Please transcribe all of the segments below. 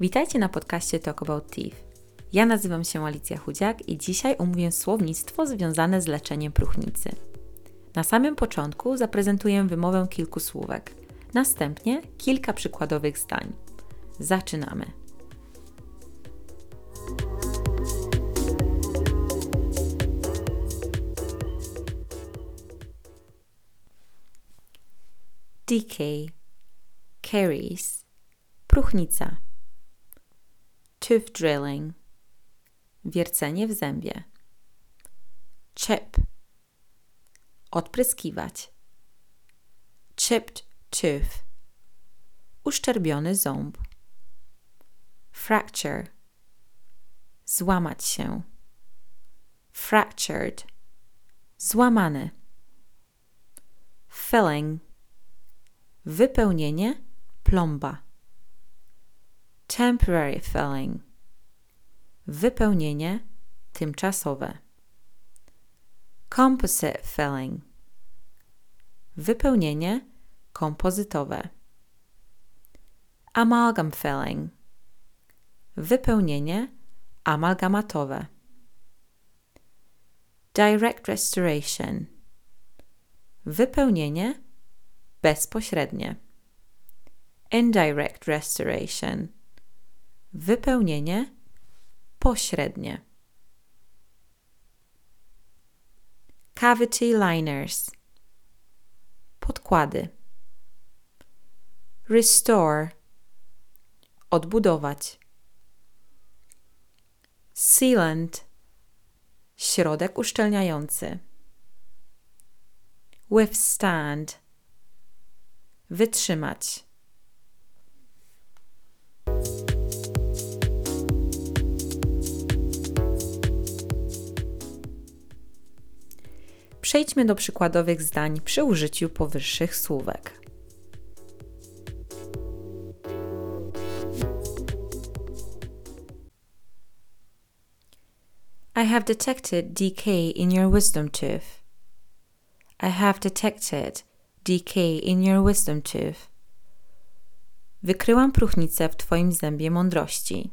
Witajcie na podcaście Talk About Teeth. Ja nazywam się Alicja Chudziak i dzisiaj omówię słownictwo związane z leczeniem próchnicy. Na samym początku zaprezentuję wymowę kilku słówek, następnie kilka przykładowych zdań. Zaczynamy. Decay, caries, próchnica tooth drilling, wiercenie w zębie. Chip, odpryskiwać. Chipped tooth, uszczerbiony ząb. Fracture, złamać się. Fractured, złamany. Filling, wypełnienie, plomba temporary filling wypełnienie tymczasowe. Composite filling wypełnienie kompozytowe. Amalgam filling wypełnienie amalgamatowe. Direct restoration wypełnienie bezpośrednie. Indirect restoration wypełnienie pośrednie. Cavity liners podkłady. Restore odbudować. Sealant środek uszczelniający. Withstand wytrzymać. Przejdźmy do przykładowych zdań przy użyciu powyższych słówek. I have detected decay in your wisdom tooth. I have detected decay in your wisdom tooth. Wykryłam próchnicę w Twoim zębie mądrości.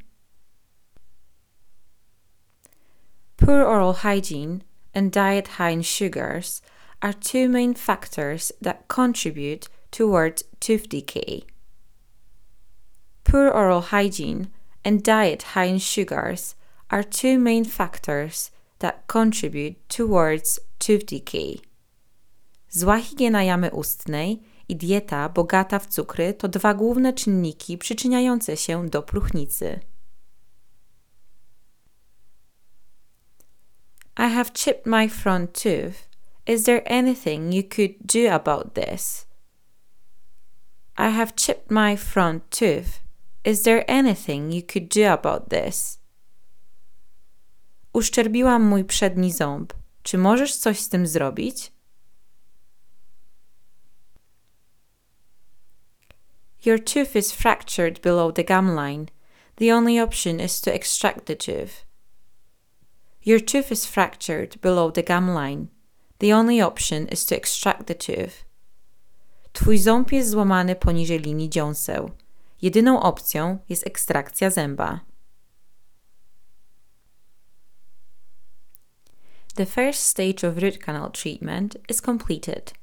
Poor oral hygiene and diet high in sugars are two main factors that contribute towards tooth decay. Poor oral hygiene and diet high in sugars are two main factors that contribute towards tooth decay. Zła higiena jamy ustnej i dieta bogata w cukry to dwa główne czynniki przyczyniające się do próchnicy. I have chipped my front tooth. Is there anything you could do about this? I have chipped my front tooth. Is there anything you could do about this? Uszczerbiłam mój przedni ząb. Czy możesz coś z tym zrobić? Your tooth is fractured below the gum line. The only option is to extract the tooth. Your tooth is fractured below the gum line. The only option is to extract the tooth. Twój ząb jest złamany poniżej linii dziąseł. Jedyną opcją jest ekstrakcja zęba. The first stage of root canal treatment is completed.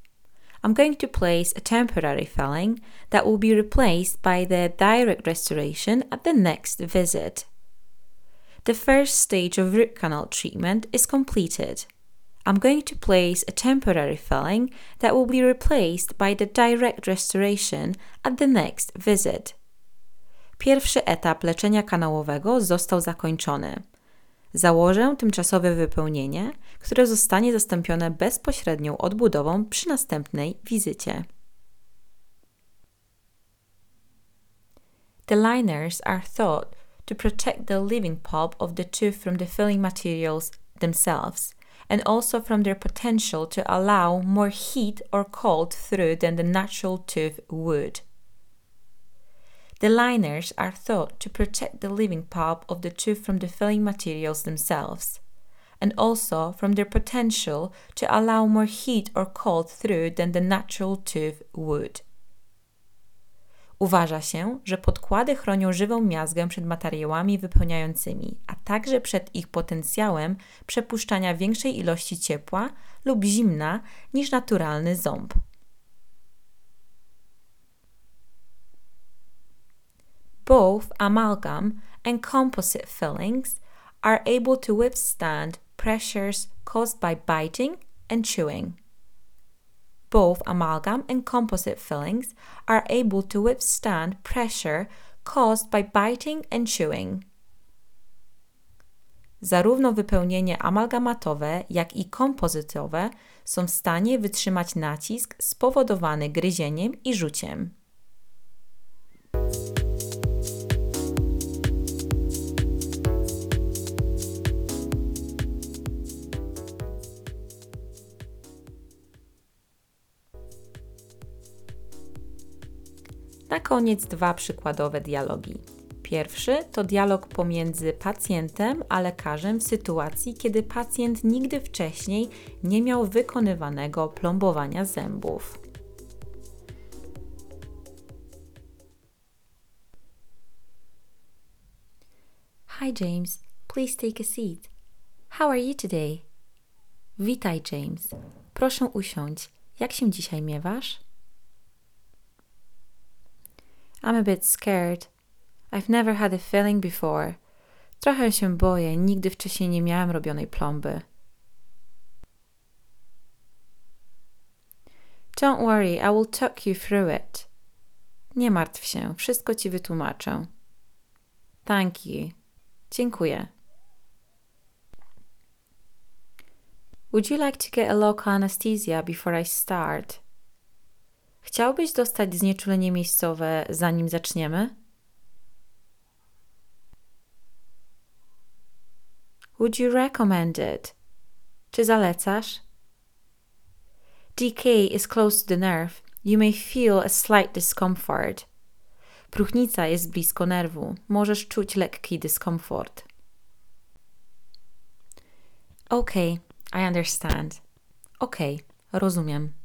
I'm going to place a temporary filling that will be replaced by the direct restoration at the next visit. The first stage of root canal treatment is completed. I'm going to place a temporary filling that will be replaced by the direct restoration at the next visit. Pierwszy etap leczenia kanałowego został zakończony. Założę tymczasowe wypełnienie, które zostanie zastąpione bezpośrednią odbudową przy następnej wizycie. The liners are thought to protect the living pulp of the tooth from the filling materials themselves, and also from their potential to allow more heat or cold through than the natural tooth would. The liners are thought to protect the living pulp of the tooth from the filling materials themselves, and also from their potential to allow more heat or cold through than the natural tooth would. Uważa się, że podkłady chronią żywą miazgę przed materiałami wypełniającymi, a także przed ich potencjałem przepuszczania większej ilości ciepła lub zimna niż naturalny ząb. Both amalgam and composite fillings are able to withstand pressures caused by biting and chewing. Both amalgam and composite fillings are able to withstand pressure caused by biting and chewing. Zarówno wypełnienie amalgamatowe, jak i kompozytowe są w stanie wytrzymać nacisk spowodowany gryzieniem i rzuciem. Na koniec dwa przykładowe dialogi. Pierwszy to dialog pomiędzy pacjentem a lekarzem w sytuacji, kiedy pacjent nigdy wcześniej nie miał wykonywanego plombowania zębów. Hi James, please take a seat. How are you today? Witaj James. Proszę usiądź. Jak się dzisiaj miewasz? I'm a bit scared. I've never had a filling before. Trochę się boję, nigdy wcześniej nie miałem robionej plomby. Don't worry, I will talk you through it. Nie martw się, wszystko ci wytłumaczę. Thank you. Dziękuję. Would you like to get a local anesthesia before I start? Chciałbyś dostać znieczulenie miejscowe, zanim zaczniemy? Would you recommend it? Czy zalecasz? DK is close to the nerve. You may feel a slight discomfort. Próchnica jest blisko nerwu. Możesz czuć lekki dyskomfort. Okay, I understand. Okay, rozumiem.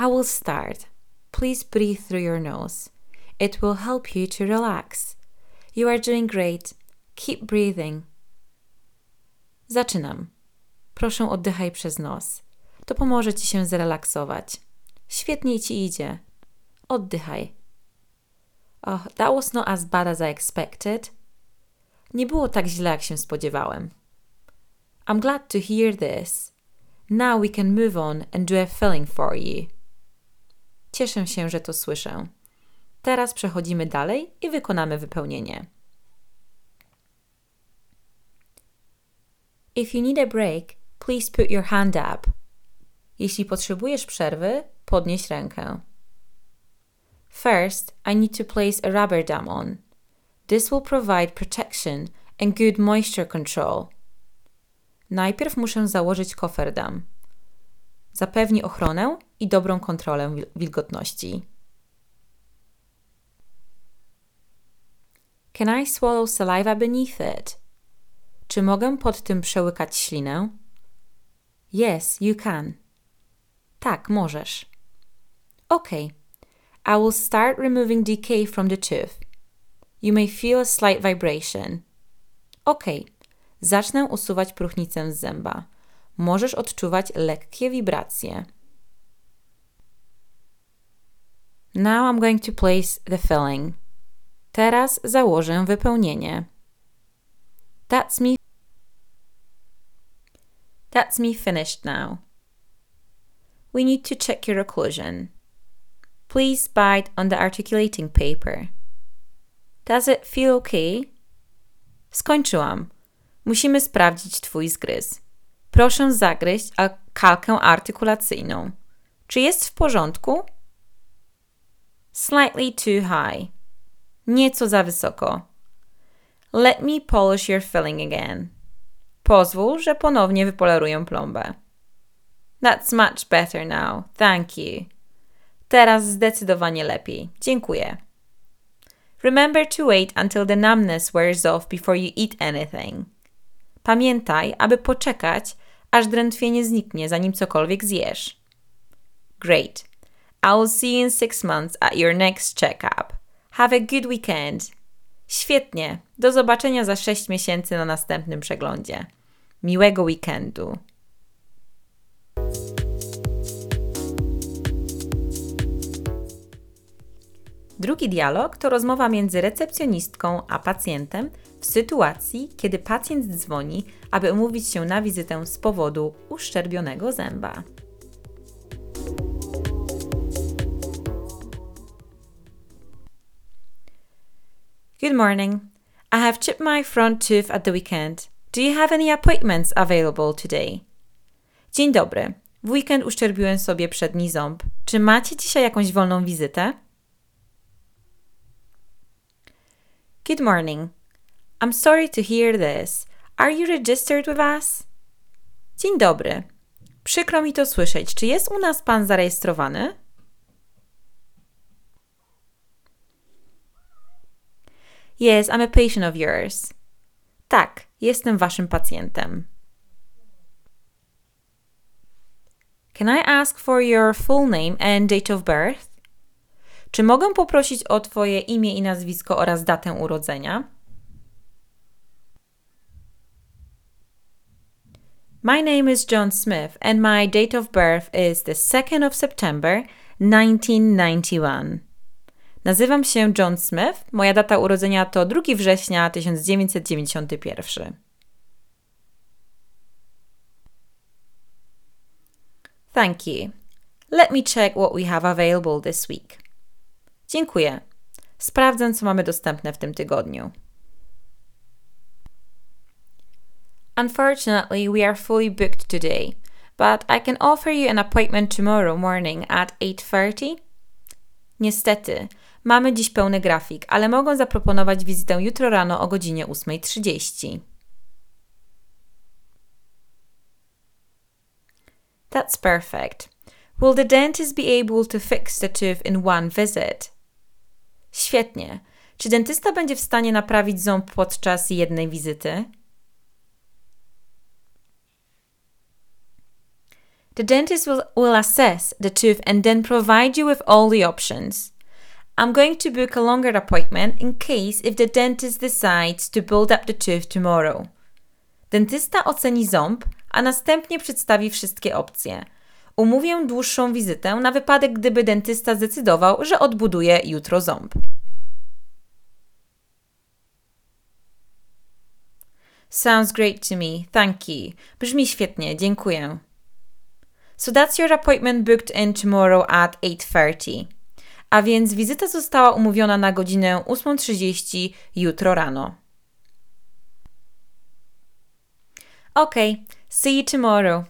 I will start. Please breathe through your nose. It will help you to relax. You are doing great. Keep breathing. Zaczynam. Proszę oddychaj przez nos. To pomoże ci się zrelaksować. Świetnie ci idzie. Oddychaj. Oh, that was not as bad as I expected. Nie było tak źle, jak się spodziewałem. I'm glad to hear this. Now we can move on and do a filling for you. Cieszę się, że to słyszę. Teraz przechodzimy dalej i wykonamy wypełnienie. If you need a break, please put your hand up. Jeśli potrzebujesz przerwy, podnieś rękę. First, I need to place a rubber dam on. This will provide protection and good moisture control. Najpierw muszę założyć koferdam. Zapewni ochronę i dobrą kontrolę wilgotności. Can I swallow saliva beneath it? Czy mogę pod tym przełykać ślinę? Yes, you can. Tak, możesz. Okay. I will start removing decay from the tooth. You may feel a slight vibration. Okay. Zacznę usuwać próchnicę z zęba. Możesz odczuwać lekkie wibracje. Now I'm going to place the filling. Teraz założę wypełnienie. That's me. That's me finished now. We need to check your occlusion. Please bite on the articulating paper. Does it feel okay? Skończyłam. Musimy sprawdzić Twój zgryz. Proszę zagryźć kalkę artykulacyjną. Czy jest w porządku? Slightly too high. Nieco za wysoko. Let me polish your filling again. Pozwól, że ponownie wypoleruję plombę. That's much better now. Thank you. Teraz zdecydowanie lepiej. Dziękuję. Remember to wait until the numbness wears off before you eat anything. Pamiętaj, aby poczekać, aż drętwienie zniknie, zanim cokolwiek zjesz. Great. I will see you in six months at your next checkup. Have a good weekend. Świetnie. Do zobaczenia za 6 miesięcy na następnym przeglądzie. Miłego weekendu. Drugi dialog to rozmowa między recepcjonistką a pacjentem w sytuacji, kiedy pacjent dzwoni, aby umówić się na wizytę z powodu uszczerbionego zęba. Good morning. I have chipped my front tooth at the weekend. Do you have any appointments available today? Dzień dobry. W weekend uszczerbiłem sobie przedni ząb. Czy macie dzisiaj jakąś wolną wizytę? Good morning. I'm sorry to hear this. Are you registered with us? Dzień dobry. Przykro mi to słyszeć. Czy jest u nas pan zarejestrowany? Yes, I'm a patient of yours. Tak, jestem waszym pacjentem. Can I ask for your full name and date of birth? Czy mogę poprosić o Twoje imię i nazwisko oraz datę urodzenia? My name is John Smith and my date of birth is the 2nd of September 1991. Nazywam się John Smith. Moja data urodzenia to 2 września 1991. Thank you. Let me check what we have available this week. Dziękuję. Sprawdzę, co mamy dostępne w tym tygodniu. Unfortunately, we are fully booked today, but I can offer you an appointment tomorrow morning at 8:30. Niestety, mamy dziś pełny grafik, ale mogę zaproponować wizytę jutro rano o godzinie 8:30. That's perfect. Will the dentist be able to fix the tooth in one visit? Świetnie. Czy dentysta będzie w stanie naprawić ząb podczas jednej wizyty? The dentist will, will assess the tooth and then provide you with all the options. I'm going to book a longer appointment in case if the dentist decides to build up the tooth tomorrow. Dentysta oceni ząb, a następnie przedstawi wszystkie opcje. Umówię dłuższą wizytę na wypadek, gdyby dentysta zdecydował, że odbuduje jutro ząb. Sounds great to me, thank you. Brzmi świetnie, dziękuję. So that's your appointment booked in tomorrow at 8.30. A więc wizyta została umówiona na godzinę 8.30 jutro rano. Okay, see you tomorrow.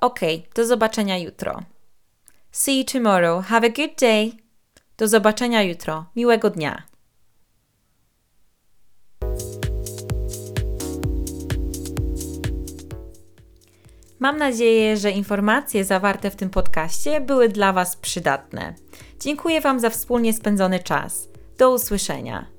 Okay, do zobaczenia jutro. See you tomorrow. Have a good day. Do zobaczenia jutro. Miłego dnia. Mam nadzieję, że informacje zawarte w tym podcaście były dla Was przydatne. Dziękuję Wam za wspólnie spędzony czas. Do usłyszenia.